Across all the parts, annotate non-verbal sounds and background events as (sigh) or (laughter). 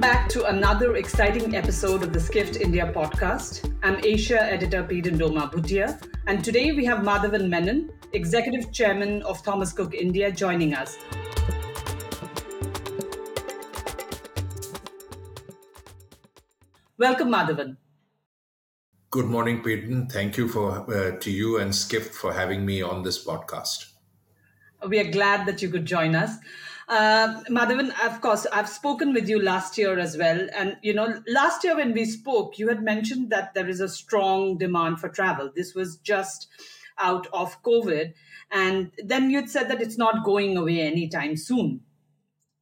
Welcome back to another exciting episode of the Skift India podcast. I'm Asia editor Peden Doma Bhutia, and today we have Madhavan Menon, Executive Chairman of Thomas Cook India, joining us. Welcome, Madhavan. Good morning, Peden. Thank you for uh, to you and Skift for having me on this podcast. We are glad that you could join us. Uh, Madhavan, of course, I've spoken with you last year as well. And, you know, last year when we spoke, you had mentioned that there is a strong demand for travel. This was just out of COVID. And then you'd said that it's not going away anytime soon.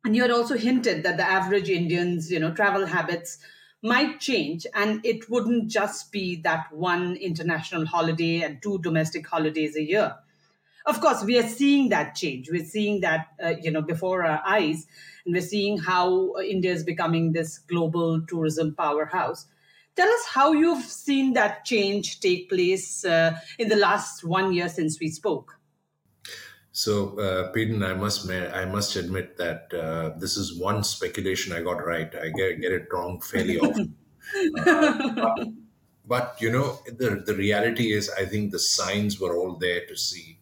And you had also hinted that the average Indians, you know, travel habits might change and it wouldn't just be that one international holiday and two domestic holidays a year of course we are seeing that change we're seeing that uh, you know before our eyes and we're seeing how india is becoming this global tourism powerhouse tell us how you've seen that change take place uh, in the last one year since we spoke so, uh, Peden, I must I must admit that uh, this is one speculation I got right. I get, get it wrong fairly (laughs) often. uh, but, but, you know, the the reality is, I think the signs were all there to see.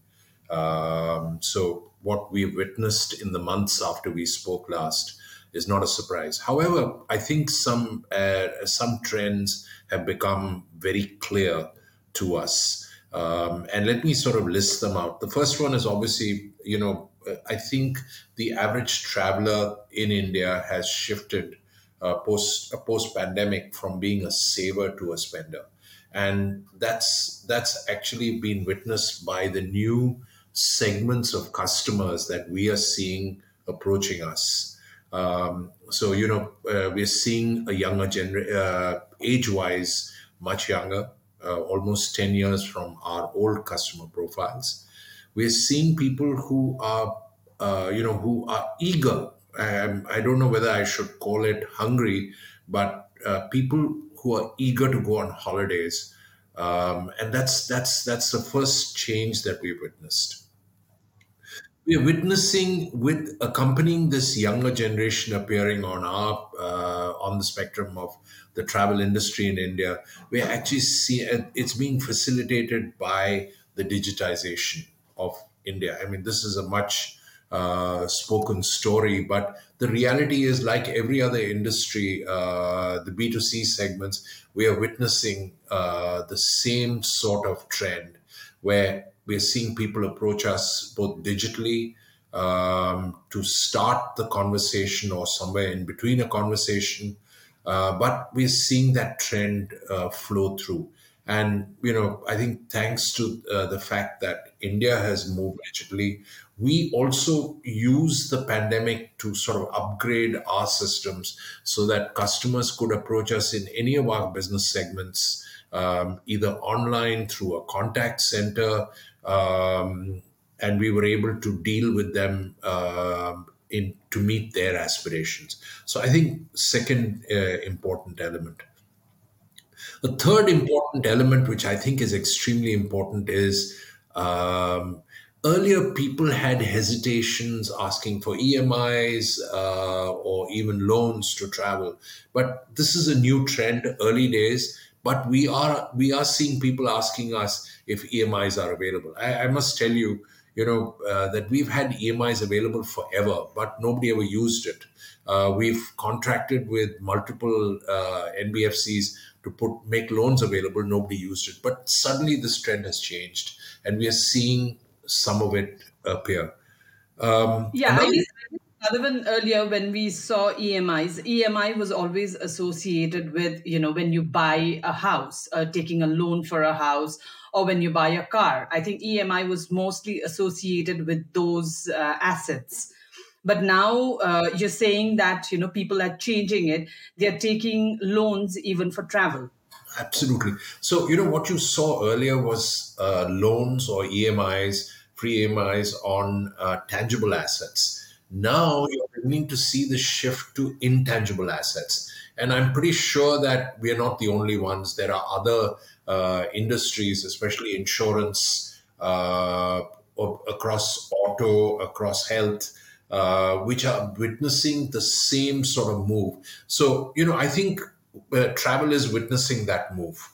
Um, so what we witnessed in the months after we spoke last is not a surprise. However, I think some uh, some trends have become very clear to us, um, and let me sort of list them out. The first one is obviously, you know, I think the average traveler in India has shifted uh, post uh, post pandemic from being a saver to a spender, and that's that's actually been witnessed by the new segments of customers that we are seeing approaching us. Um, so, you know, uh, we're seeing a younger generation, uh, age wise, much younger, uh, almost 10 years from our old customer profiles. We're seeing people who are, uh, you know, who are eager. Um, I don't know whether I should call it hungry, but uh, people who are eager to go on holidays. Um, and that's that's that's the first change that we've witnessed we are witnessing with accompanying this younger generation appearing on our uh, on the spectrum of the travel industry in India. We actually see it's being facilitated by the digitization of India. I mean, this is a much uh, spoken story, but the reality is, like every other industry, uh, the B2C segments, we are witnessing uh, the same sort of trend where we're seeing people approach us both digitally um, to start the conversation or somewhere in between a conversation. Uh, but we're seeing that trend uh, flow through. And, you know, I think thanks to uh, the fact that India has moved digitally, we also use the pandemic to sort of upgrade our systems so that customers could approach us in any of our business segments, um, either online through a contact center, um, and we were able to deal with them uh, in to meet their aspirations. So I think second uh, important element. The third important element, which I think is extremely important, is um, earlier people had hesitations asking for EMIs uh, or even loans to travel, but this is a new trend. Early days, but we are we are seeing people asking us if EMIs are available. I, I must tell you, you know, uh, that we've had EMIs available forever, but nobody ever used it. Uh, we've contracted with multiple uh, NBFCs to put make loans available. Nobody used it, but suddenly this trend has changed, and we are seeing some of it appear. Um, yeah, another- Madhavan, earlier when we saw EMIs, EMI was always associated with, you know, when you buy a house, uh, taking a loan for a house, or when you buy a car. I think EMI was mostly associated with those uh, assets. But now uh, you're saying that, you know, people are changing it. They're taking loans even for travel. Absolutely. So, you know, what you saw earlier was uh, loans or EMIs, free EMIs on uh, tangible assets now you're beginning to see the shift to intangible assets. And I'm pretty sure that we are not the only ones. There are other uh, industries, especially insurance, uh, across auto, across health, uh, which are witnessing the same sort of move. So, you know, I think uh, travel is witnessing that move.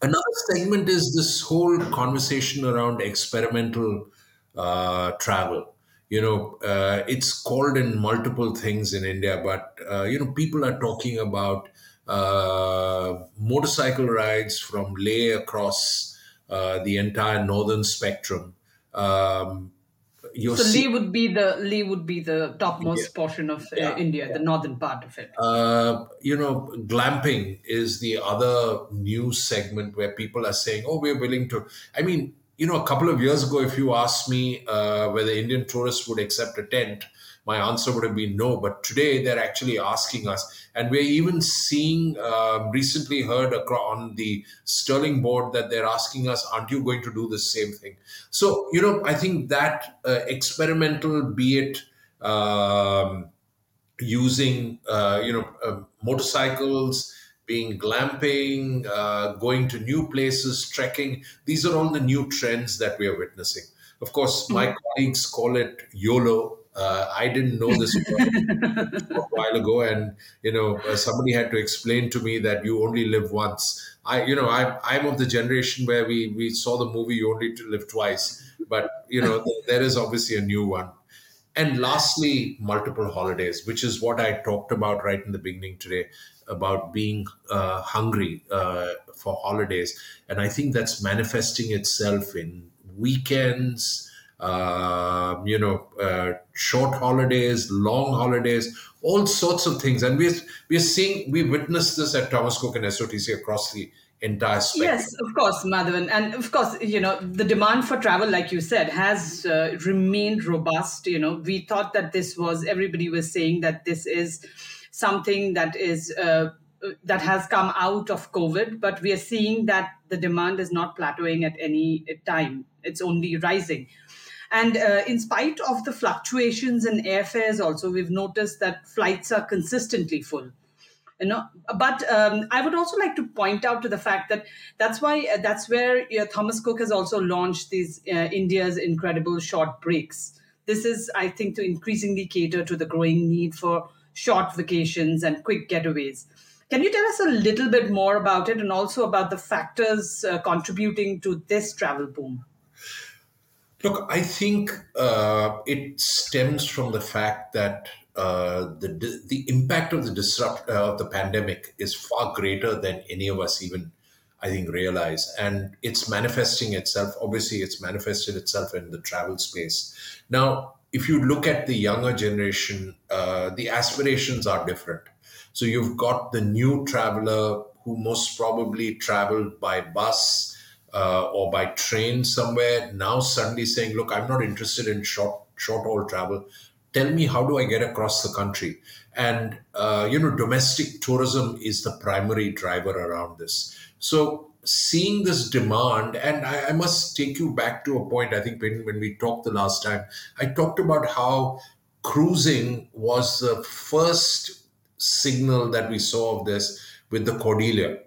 Another segment is this whole conversation around experimental uh, travel. You know, uh, it's called in multiple things in India, but uh, you know, people are talking about uh, motorcycle rides from Leh across uh, the entire northern spectrum. Um, So see- Leh would be the Leh would be the topmost Yeah. portion of uh, Yeah. India, the northern part of it. Uh, you know, glamping is the other new segment where people are saying, "Oh, we're willing to." I mean, you know, a couple of years ago, if you asked me uh, whether Indian tourists would accept a tent, my answer would have been no. But today, they're actually asking us, and we're even seeing. Um, recently, heard on the Sterling board that they're asking us, "Aren't you going to do the same thing?" So, you know, I think that uh, experimental, be it. Um, using uh, you know uh, motorcycles being glamping uh, going to new places trekking. These are all the new trends that we are witnessing. Of course my colleagues call it yolo. Uh, i didn't know this (laughs) a while ago and you know uh, somebody had to explain to me that you only live once. I you know i'm, I'm of the generation where we we saw the movie you only to live twice but you know there is obviously a new one and lastly, multiple holidays, which is what I talked about right in the beginning today about being uh, hungry uh, for holidays. And I think that's manifesting itself in weekends, um, you know, uh, short holidays, long holidays, all sorts of things. And we're, we're seeing, we witnessed this at Thomas Cook and SOTC across the entire. Yes, of course, Madhavan. And of course, you know, the demand for travel, like you said, has uh, remained robust. You know, we thought that this was, everybody was saying that this is something that is. Uh, that has come out of COVID, but we are seeing that the demand is not plateauing at any time. It's only rising. And uh, in spite of the fluctuations in airfares, also, we've noticed that flights are consistently full you know but um, i would also like to point out to the fact that that's why uh, that's where thomas cook has also launched these uh, india's incredible short breaks. This is i think to increasingly cater to the growing need for short vacations and quick getaways. Can you tell us a little bit more about it and also about the factors uh, contributing to this travel boom? Look, I think uh, it stems from the fact that uh, the the impact of the disrupt uh, of the pandemic is far greater than any of us even, I think, realize, and it's manifesting itself. Obviously, it's manifested itself in the travel space. Now, if you look at the younger generation, uh, the aspirations are different. So you've got the new traveler who most probably traveled by bus uh, or by train somewhere now suddenly saying look i'm not interested in short short haul travel tell me how do i get across the country? And uh, you know domestic tourism is the primary driver around this. So seeing this demand and I, I must take you back to a point i think when, when we talked the last time i talked about how cruising was the first signal that we saw of this with the cordelia.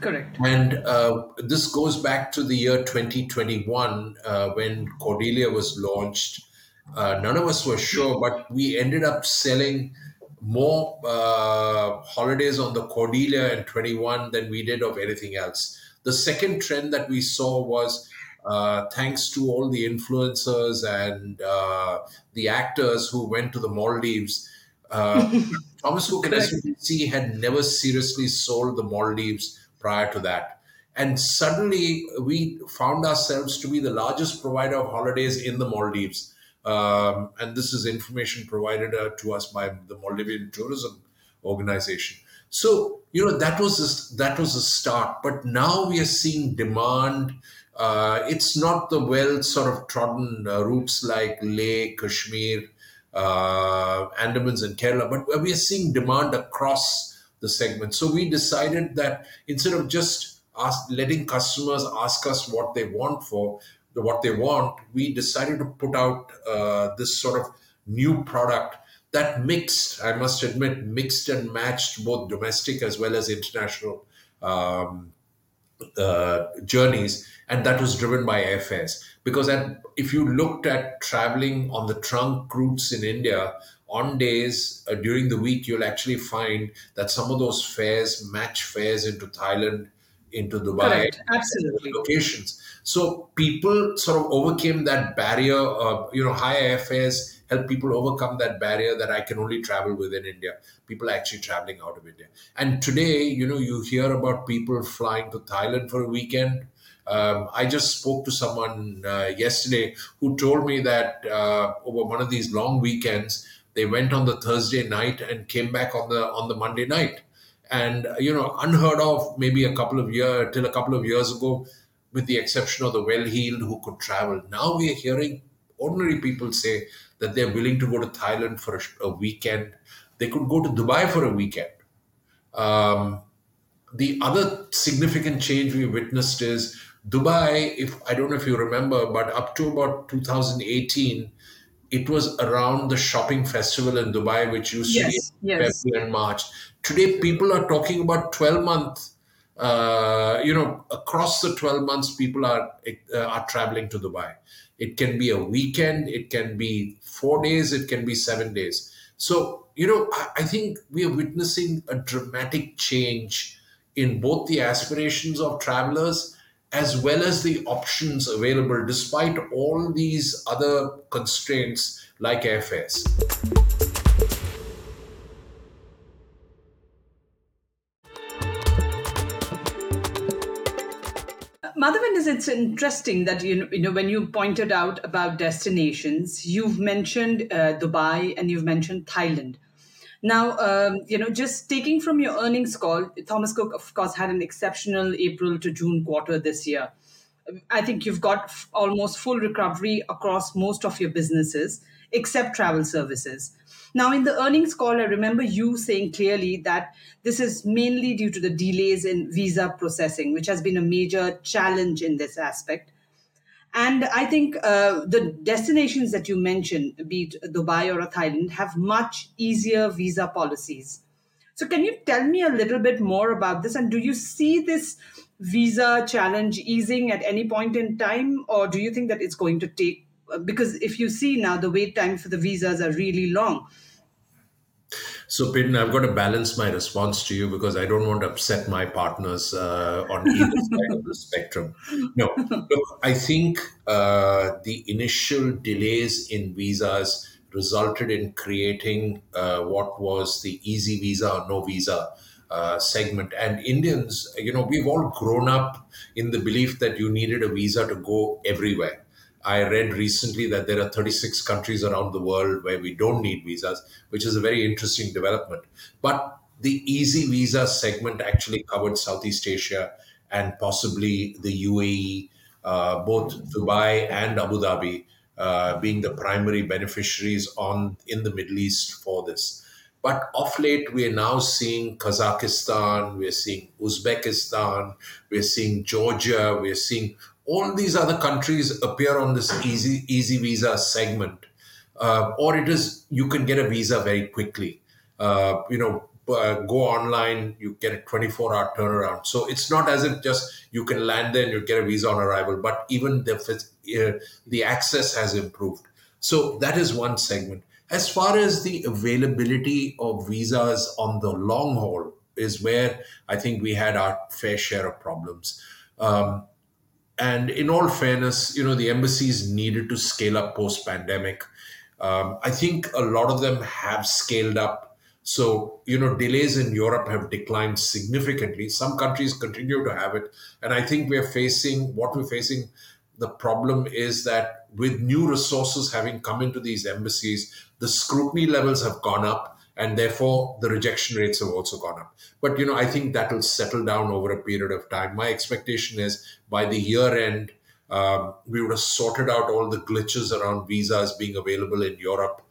Correct. And uh, this goes back to the year 2021 uh, when Cordelia was launched. Uh, none of us were sure, but we ended up selling more uh, holidays on the Cordelia in 21 than we did of anything else. The second trend that we saw was uh, thanks to all the influencers and uh, the actors who went to the Maldives. Uh, (laughs) Thomas Cook and. SOTC had never seriously sold the Maldives prior to that. And suddenly we found ourselves to be the largest provider of holidays in the Maldives. Um, and this is information provided uh, to us by the Maldivian Tourism Organization. So you know that was a, that was a start, but now we are seeing demand. Uh, it's not the well sort of trodden uh, routes like Leh, Kashmir, uh, Andamans, and Kerala, but we are seeing demand across the segment. So we decided that instead of just ask, letting customers ask us what they want for what they want, we decided to put out uh, this sort of new product that mixed, I must admit, mixed and matched both domestic as well as international um, uh, journeys, and that was driven by airfares. Because at, if you looked at traveling on the trunk routes in India, on days uh, during the week, you'll actually find that some of those fares match fares into Thailand, into Dubai, Correct. Absolutely. locations. So people sort of overcame that barrier. Uh, you know, higher airfares help people overcome that barrier that I can only travel within India. People are actually traveling out of India. And today, you know, you hear about people flying to Thailand for a weekend. Um, I just spoke to someone uh, yesterday who told me that uh, over one of these long weekends, they went on the Thursday night and came back on the on the Monday night and you know unheard of maybe a couple of years till a couple of years ago with the exception of the well-heeled who could travel now we are hearing ordinary people say that they're willing to go to thailand for a, a weekend they could go to dubai for a weekend um, the other significant change we witnessed is dubai if i don't know if you remember but up to about 2018 it was around the shopping festival in Dubai, which used to be Yes. Yes. February and March. Today, people are talking about 12 month. Uh, you know, across the 12 months, people are uh, are traveling to Dubai. It can be a weekend, it can be four days, it can be seven days. So, you know, I, I think we are witnessing a dramatic change in both the aspirations of travelers as well as the options available, despite all these other constraints like airfares. Madhavan, is it's interesting that you know, you know when you pointed out about destinations, you've mentioned uh, Dubai and you've mentioned Thailand. Now, um, you know, just taking from your earnings call, Thomas Cook, of course, had an exceptional April to June quarter this year. I think you've got f- almost full recovery across most of your businesses, except travel services. Now, in the earnings call, I remember you saying clearly that this is mainly due to the delays in visa processing, which has been a major challenge in this aspect. And I think uh, the destinations that you mentioned, be it Dubai or Thailand, have much easier visa policies. So, can you tell me a little bit more about this? And do you see this visa challenge easing at any point in time, or do you think that it's going to take? Because if you see now, the wait time for the visas are really long. So, Peden, I've got to balance my response to you because I don't want to upset my partners uh, on either (laughs) side of the spectrum. No, look, I think uh, the initial delays in visas resulted in creating uh, what was the easy visa or no visa uh, segment. And Indians, you know, we've all grown up in the belief that you needed a visa to go everywhere. I read recently that there are 36 countries around the world where we don't need visas, which is a very interesting development. But the easy visa segment actually covered Southeast Asia and possibly the UAE, uh, both Dubai and Abu Dhabi uh, being the primary beneficiaries on in the Middle East for this. But of late, we are now seeing Kazakhstan, we're seeing Uzbekistan, we're seeing Georgia, we're seeing all these other countries appear on this easy easy visa segment, uh, or it is you can get a visa very quickly. Uh, you know, uh, go online, you get a 24 hour turnaround. So it's not as if just you can land there and you get a visa on arrival, but even the uh, the access has improved. So that is one segment. As far as the availability of visas on the long haul is where I think we had our fair share of problems. Um, and in all fairness, you know, the embassies needed to scale up post pandemic. Um, I think a lot of them have scaled up. So, you know, delays in Europe have declined significantly. Some countries continue to have it. And I think we're facing what we're facing. The problem is that with new resources having come into these embassies, the scrutiny levels have gone up and therefore the rejection rates have also gone up. But you know, I think that will settle down over a period of time. My expectation is by the year end, um, we would have sorted out all the glitches around visas being available in Europe.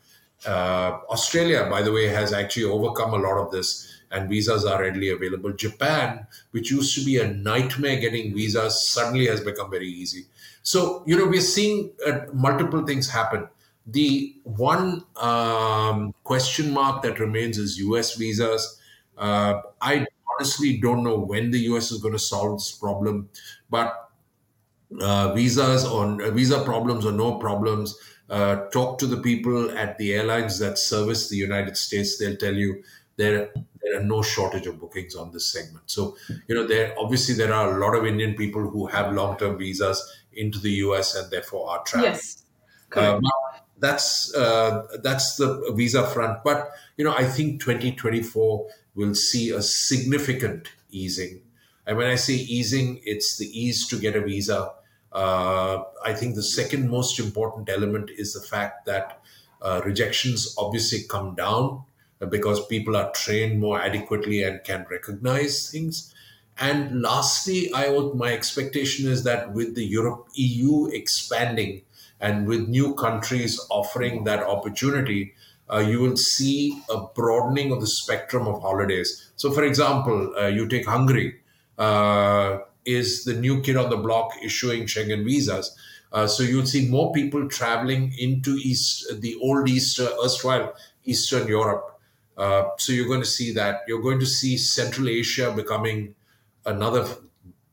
Uh, Australia, by the way, has actually overcome a lot of this, and visas are readily available. Japan, which used to be a nightmare getting visas, suddenly has become very easy. So, you know, we're seeing uh, multiple things happen. The one um, question mark that remains is US visas. Uh, I honestly don't know when the US is going to solve this problem, but uh, visas on uh, visa problems or no problems. Uh, talk to the people at the airlines that service the United States. They'll tell you there there are no shortage of bookings on this segment. So you know there obviously there are a lot of Indian people who have long term visas into the US and therefore are traveling. Yes. Uh, that's uh, that's the visa front. But you know I think 2024 will see a significant easing. And when I say easing, it's the ease to get a visa. Uh, I think the second most important element is the fact that uh, rejections obviously come down because people are trained more adequately and can recognize things. And lastly, I my expectation is that with the Europe EU expanding and with new countries offering that opportunity, uh, you will see a broadening of the spectrum of holidays. So, for example, uh, you take Hungary, uh, is the new kid on the block issuing Schengen visas. Uh, so you'll see more people traveling into East, the old East, erstwhile Eastern Europe. Uh, so you're going to see that. You're going to see Central Asia becoming another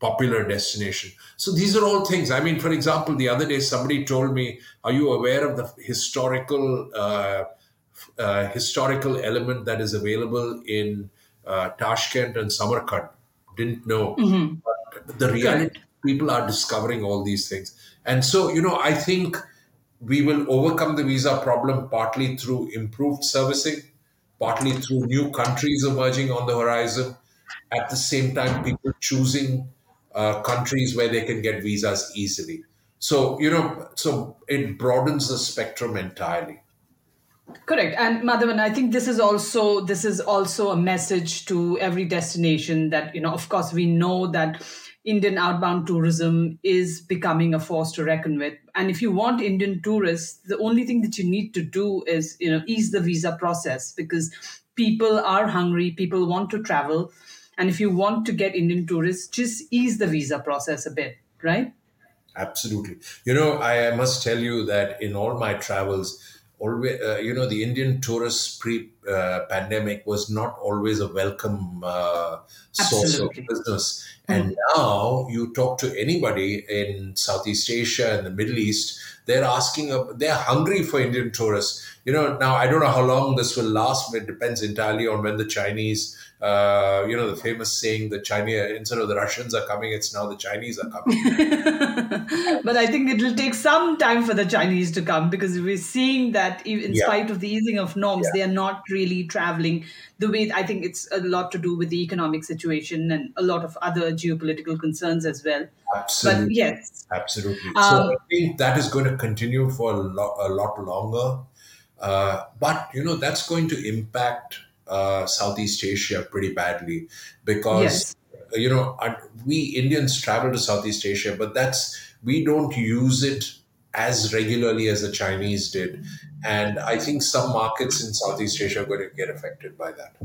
popular destination. So these are all things. I mean, for example, the other day somebody told me, "Are you aware of the historical?" Uh, uh, historical element that is available in uh, Tashkent and Samarkand. Didn't know. Mm-hmm. But the reality, people are discovering all these things. And so, you know, I think we will overcome the visa problem partly through improved servicing, partly through new countries emerging on the horizon. At the same time, people choosing uh, countries where they can get visas easily. So, you know, so it broadens the spectrum entirely. Correct. And Madhavan, I think this is also this is also a message to every destination that, you know, of course we know that Indian outbound tourism is becoming a force to reckon with. And if you want Indian tourists, the only thing that you need to do is, you know, ease the visa process because people are hungry, people want to travel. And if you want to get Indian tourists, just ease the visa process a bit, right? Absolutely. You know, I must tell you that in all my travels, always, uh, you know, the Indian tourist pre-pandemic uh, was not always a welcome uh, source of business. Mm. And now you talk to anybody in Southeast Asia and the Middle East, they're asking, uh, they're hungry for Indian tourists. You know, now I don't know how long this will last. but It depends entirely on when the Chinese uh, you know, the famous saying, the Chinese, instead of the Russians are coming, it's now the Chinese are coming. (laughs) but I think it will take some time for the Chinese to come because we're seeing that in yeah. spite of the easing of norms, yeah. they are not really traveling the way I think it's a lot to do with the economic situation and a lot of other geopolitical concerns as well. Absolutely. But yes. Absolutely. Um, so I think that is going to continue for a, lo- a lot longer. Uh, but, you know, that's going to impact uh, Southeast Asia pretty badly because yes. you know we Indians travel to Southeast Asia, but that's we don't use it as regularly as the Chinese did, and I think some markets in Southeast Asia are going to get affected by that.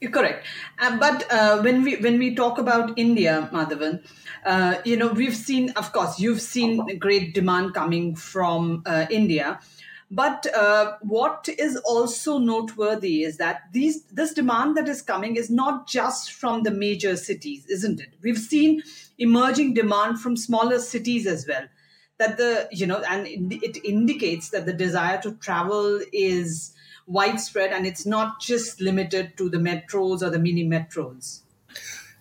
You're Correct, uh, but uh, when we when we talk about India, Madhavan, uh, you know we've seen, of course, you've seen great demand coming from uh, India, but uh, what is also noteworthy is that these this demand that is coming is not just from the major cities, isn't it? We've seen emerging demand from smaller cities as well. That the you know, and it indicates that the desire to travel is widespread and it's not just limited to the metros or the mini metros.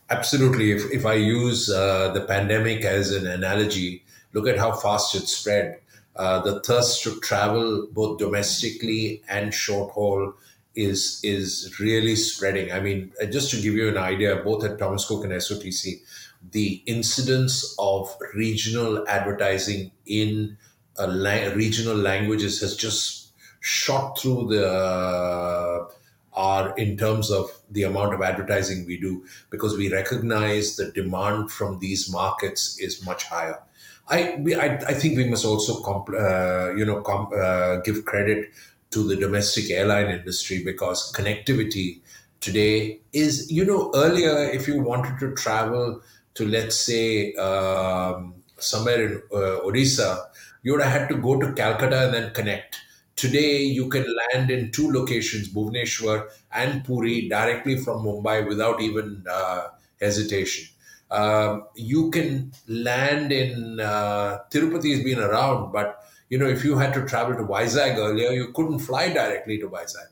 Absolutely. If, if I use uh, the pandemic as an analogy, look at how fast it spread uh, the thirst to travel both domestically and short haul is is really spreading. I mean, uh, just to give you an idea, both at Thomas Cook and SOTC, the incidence of regional advertising in la- regional languages has just shot through the uh, are in terms of the amount of advertising we do because we recognize the demand from these markets is much higher. I, I, I think we must also comp, uh, you know comp, uh, give credit to the domestic airline industry because connectivity today is you know earlier if you wanted to travel to let's say um, somewhere in uh, Odisha, you would have had to go to Calcutta and then connect. today you can land in two locations, Bhubaneswar and Puri, directly from Mumbai without even uh, hesitation. Um, you can land in uh, Tirupati has been around, but you know if you had to travel to Vizag earlier, you couldn't fly directly to Vizag.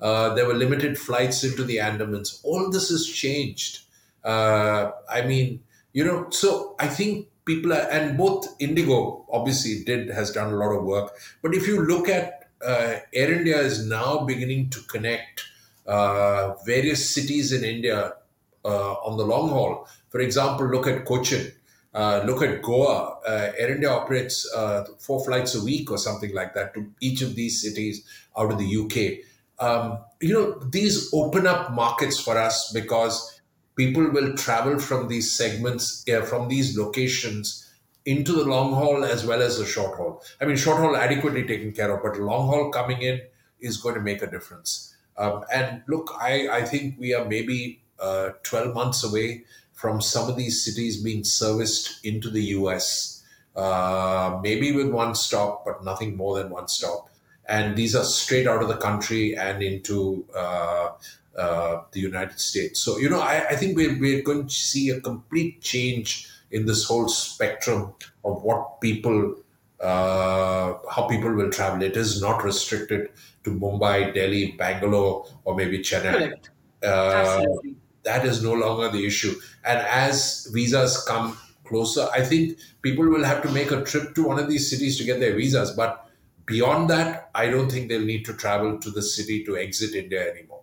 Uh, there were limited flights into the Andamans. All this has changed. Uh, I mean, you know, so I think people are, and both Indigo obviously did has done a lot of work. But if you look at uh, Air India is now beginning to connect uh, various cities in India on the long haul. For example, look at Cochin. Uh, look at Goa. Uh, Air India operates uh, four flights a week or something like that to each of these cities out of the UK. Um, you know, these open up markets for us because people will travel from these segments, uh, from these locations into the long haul as well as the short haul. I mean, short haul adequately taken care of, but long haul coming in is going to make a difference. Um, and look, I, I think we are maybe uh, 12 months away from some of these cities being serviced into the US, uh, maybe with one stop, but nothing more than one stop. And these are straight out of the country and into uh, uh, the United States. So, you know, I, I think we're, we're going to see a complete change in this whole spectrum of what people, uh, how people will travel. It is not restricted to Mumbai, Delhi, Bangalore, or maybe Chennai. Correct. Uh, Absolutely. That is no longer the issue. And as visas come closer, I think people will have to make a trip to one of these cities to get their visas. But beyond that, I don't think they'll need to travel to the city to exit India anymore.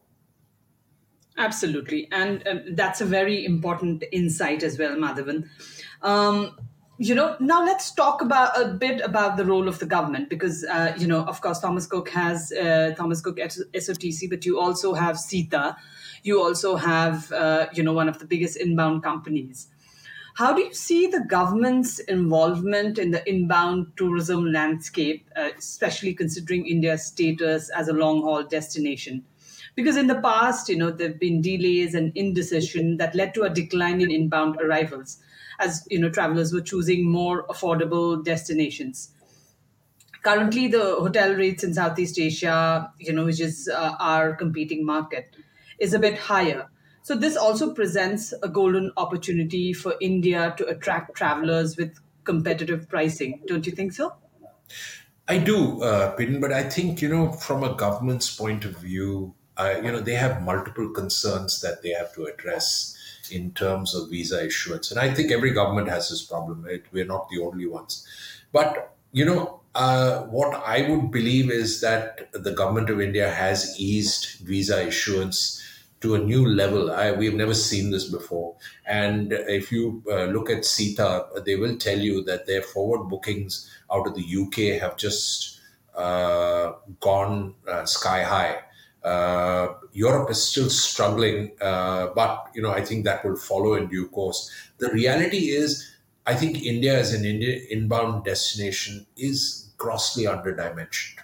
Absolutely. And um, that's a very important insight as well, Madhavan. Um, you know, now let's talk about a bit about the role of the government because, uh, you know, of course, Thomas Cook has uh, Thomas Cook SOTC, but you also have SITA. You also have, uh, you know, one of the biggest inbound companies. How do you see the government's involvement in the inbound tourism landscape, uh, especially considering India's status as a long haul destination? Because in the past, you know, there have been delays and indecision that led to a decline in inbound arrivals as, you know, travelers were choosing more affordable destinations. Currently, the hotel rates in Southeast Asia, you know, which is uh, our competing market, is a bit higher. So this also presents a golden opportunity for India to attract travelers with competitive pricing. Don't you think so? I do, uh, Pin, but I think, you know, from a government's point of view, uh, you know, they have multiple concerns that they have to address in terms of visa issuance. And I think every government has this problem, right? We're not the only ones. But, you know, uh, what I would believe is that the government of India has eased visa issuance to a new level. I, we've never seen this before. And if you uh, look at SITA, they will tell you that their forward bookings out of the UK have just uh, gone uh, sky high. Uh, Europe is still struggling, uh, but you know I think that will follow in due course. The reality is, I think India as an India inbound destination is grossly underdimensioned,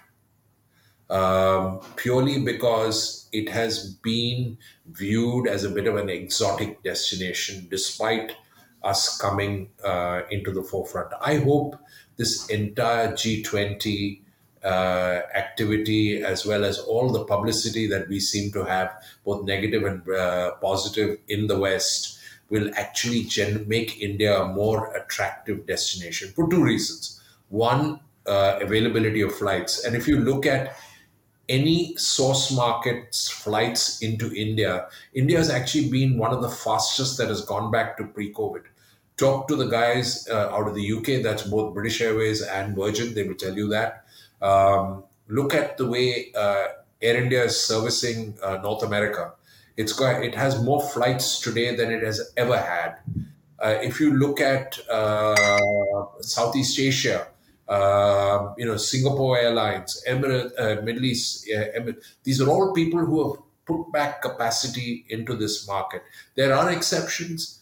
um, purely because it has been viewed as a bit of an exotic destination, despite us coming uh, into the forefront. I hope this entire G20 uh, activity as well as all the publicity that we seem to have, both negative and uh, positive in the West, will actually gen- make India a more attractive destination for two reasons. One, uh, availability of flights. And if you look at any source markets flights into India, India has actually been one of the fastest that has gone back to pre COVID. Talk to the guys uh, out of the UK, that's both British Airways and Virgin, they will tell you that um, look at the way uh, Air India is servicing uh, North America. It's got it has more flights today than it has ever had. Uh, if you look at uh, Southeast Asia, uh, you know Singapore Airlines, Emirates, uh, Middle East, Emirates, these are all people who have put back capacity into this market. There are exceptions.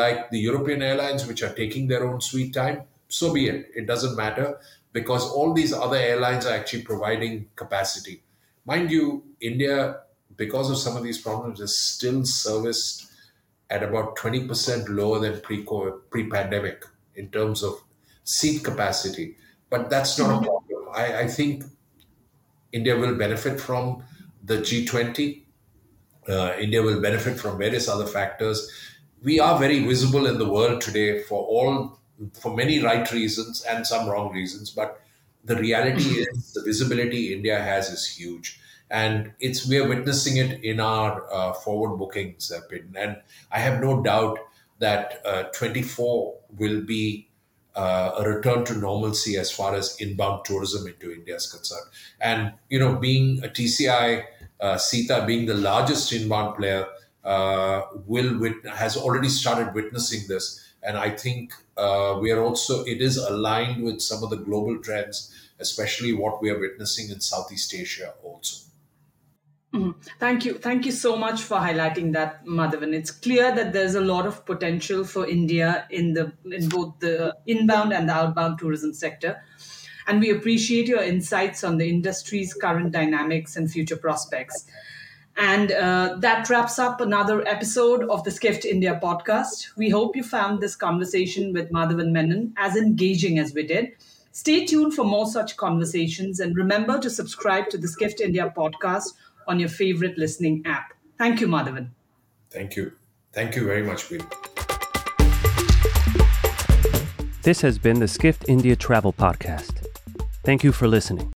like the European airlines, which are taking their own sweet time, so be it. It doesn't matter because all these other airlines are actually providing capacity. Mind you, India, because of some of these problems, is still serviced at about 20% lower than pre pandemic in terms of seat capacity. But that's not a problem. I, I think India will benefit from the G20. Uh, India will benefit from various other factors. We are very visible in the world today for all, for many right reasons and some wrong reasons. But the reality is the visibility India has is huge. And it's we are witnessing it in our uh, forward bookings, uh, and I have no doubt that uh, 24 will be uh, a return to normalcy as far as inbound tourism into India is concerned. And you know, being a TCI, uh, SITA being the largest inbound player, uh, will wit- has already started witnessing this, and I think uh, we are also it is aligned with some of the global trends, especially what we are witnessing in Southeast Asia also. Mhm. Thank you. Thank you so much for highlighting that, Madhavan. It's clear that there's a lot of potential for India in the in both the inbound and the outbound tourism sector. And we appreciate your insights on the industry's current dynamics and future prospects. And uh, that wraps up another episode of the Skift India podcast. We hope you found this conversation with Madhavan Menon as engaging as we did. Stay tuned for more such conversations and remember to subscribe to the Skift India podcast on your favorite listening app. Thank you, Madhavan. Thank you. Thank you very much, Bill. This has been the Skift India Travel Podcast. Thank you for listening.